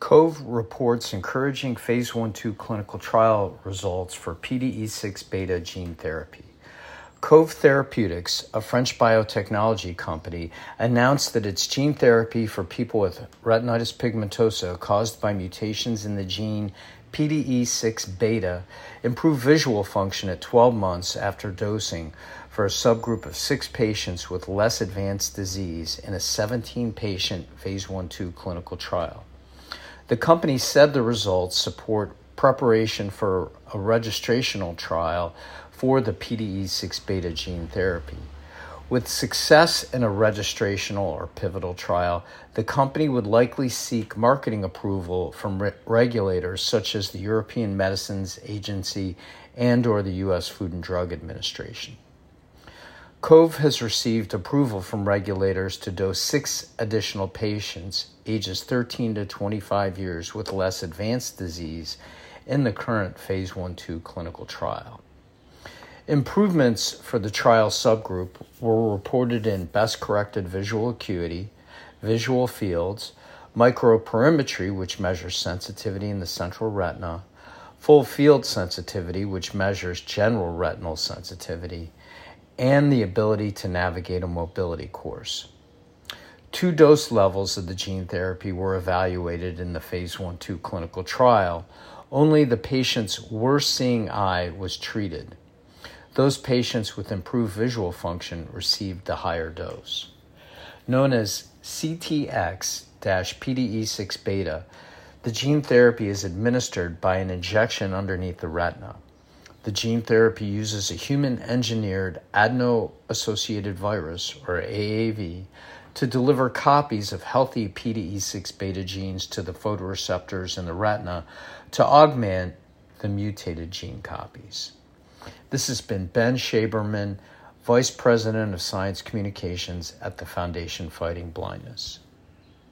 Coave reports encouraging phase 1 2 clinical trial results for PDE6 beta gene therapy. Coave Therapeutics, a French biotechnology company, announced that its gene therapy for people with retinitis pigmentosa caused by mutations in the gene PDE6 beta improved visual function at 12 months after dosing for a subgroup of six patients with less advanced disease in a 17 patient phase 1 2 clinical trial. The company said the results support preparation for a registrational trial for the PDE6 beta gene therapy. With success in a registrational or pivotal trial, the company would likely seek marketing approval from re- regulators such as the European Medicines Agency and or the US Food and Drug Administration. Coave has received approval from regulators to dose six additional patients ages 13 to 25 years with less advanced disease in the current phase 1 2 clinical trial. Improvements for the trial subgroup were reported in best corrected visual acuity, visual fields, microperimetry, which measures sensitivity in the central retina, full field sensitivity, which measures general retinal sensitivity, and the ability to navigate a mobility course. Two dose levels of the gene therapy were evaluated in the phase 1 2 clinical trial. Only the patient's worst seeing eye was treated. Those patients with improved visual function received the higher dose. Known as CTX PDE6 beta, the gene therapy is administered by an injection underneath the retina. The gene therapy uses a human engineered adeno associated virus, or AAV, to deliver copies of healthy PDE6 beta genes to the photoreceptors in the retina to augment the mutated gene copies. This has been Ben Shaberman, Vice President of Science Communications at the Foundation Fighting Blindness.